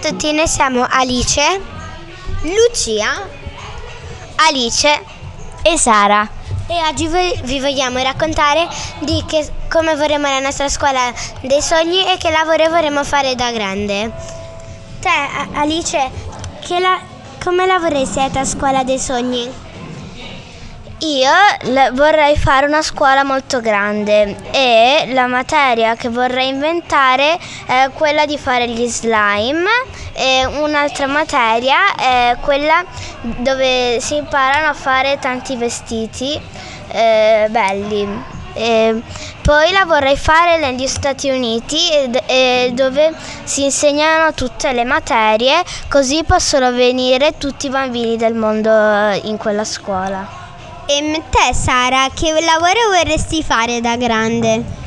tutti, noi siamo Alice, Lucia Alice e Sara. e oggi vi vogliamo raccontare di che- come vorremmo la nostra scuola dei sogni e che lavoro vorremmo fare da grande. Te, A- Alice, la- come la vorresti la tua scuola dei sogni? Io vorrei fare una scuola molto grande e la materia che vorrei inventare è quella di fare gli slime e un'altra materia è quella dove si imparano a fare tanti vestiti eh, belli. E poi la vorrei fare negli Stati Uniti dove si insegnano tutte le materie così possono venire tutti i bambini del mondo eh, in quella scuola. E te Sara, che lavoro vorresti fare da grande?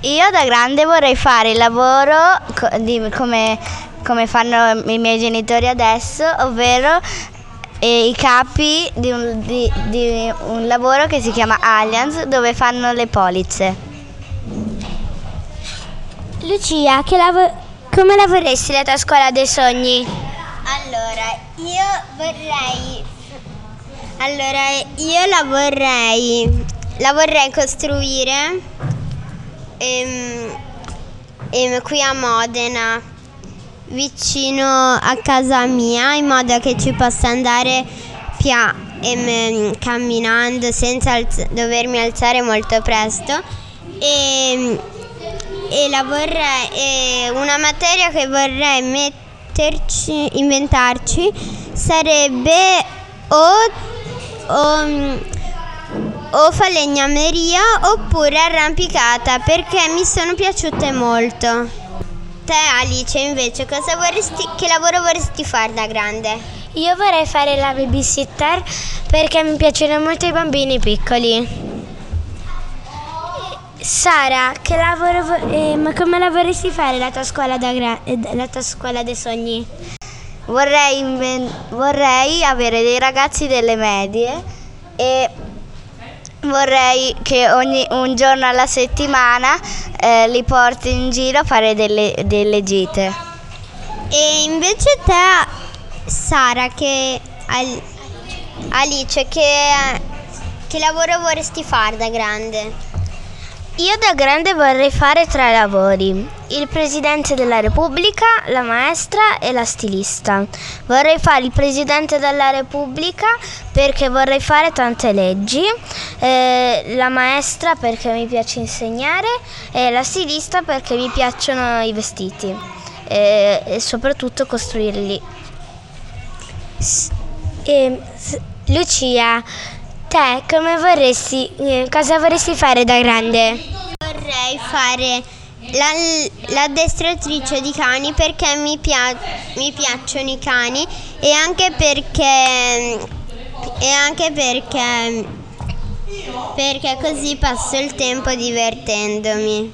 Io da grande vorrei fare il lavoro co- di- come, come fanno i miei genitori adesso, ovvero eh, i capi di un, di- di un lavoro che si chiama Allianz dove fanno le polizze. Lucia, che lavo- come la vorresti la tua scuola dei sogni? Allora, io vorrei Allora, io la vorrei la vorrei costruire ehm, ehm, qui a Modena vicino a casa mia in modo che ci possa andare pia- ehm, camminando senza alz- dovermi alzare molto presto. E, e la vorrei e una materia che vorrei metterci inventarci sarebbe o o, mm, o falegnameria oppure arrampicata perché mi sono piaciute molto. Te Alice invece cosa vorresti, che lavoro vorresti fare da grande? Io vorrei fare la babysitter perché mi piacciono molto i bambini piccoli. Sara, che lavoro vo- eh, ma come la vorresti fare la tua scuola, da gra- eh, la tua scuola dei sogni? Vorrei, vorrei avere dei ragazzi delle medie e vorrei che ogni un giorno alla settimana eh, li porti in giro a fare delle, delle gite. E invece te Sara che Al- Alice che, che lavoro vorresti fare da grande? Io da grande vorrei fare tre lavori, il Presidente della Repubblica, la maestra e la stilista. Vorrei fare il Presidente della Repubblica perché vorrei fare tante leggi, eh, la maestra perché mi piace insegnare e la stilista perché mi piacciono i vestiti eh, e soprattutto costruirli. E, s- Lucia, te come vorresti, eh, cosa vorresti fare da grande? Vorrei fare la- l'addestratrice di cani perché mi, pia- mi piacciono i cani e anche perché e anche perché perché così passo il tempo divertendomi.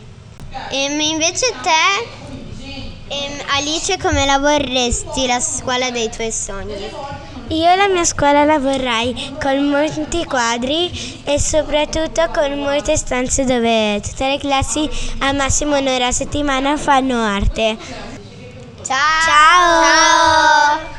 Ehm, invece te Alice come la vorresti la scuola dei tuoi sogni? Io la mia scuola la vorrei con molti quadri e soprattutto con molte stanze dove tutte le classi a massimo un'ora a settimana fanno arte. Ciao! Ciao!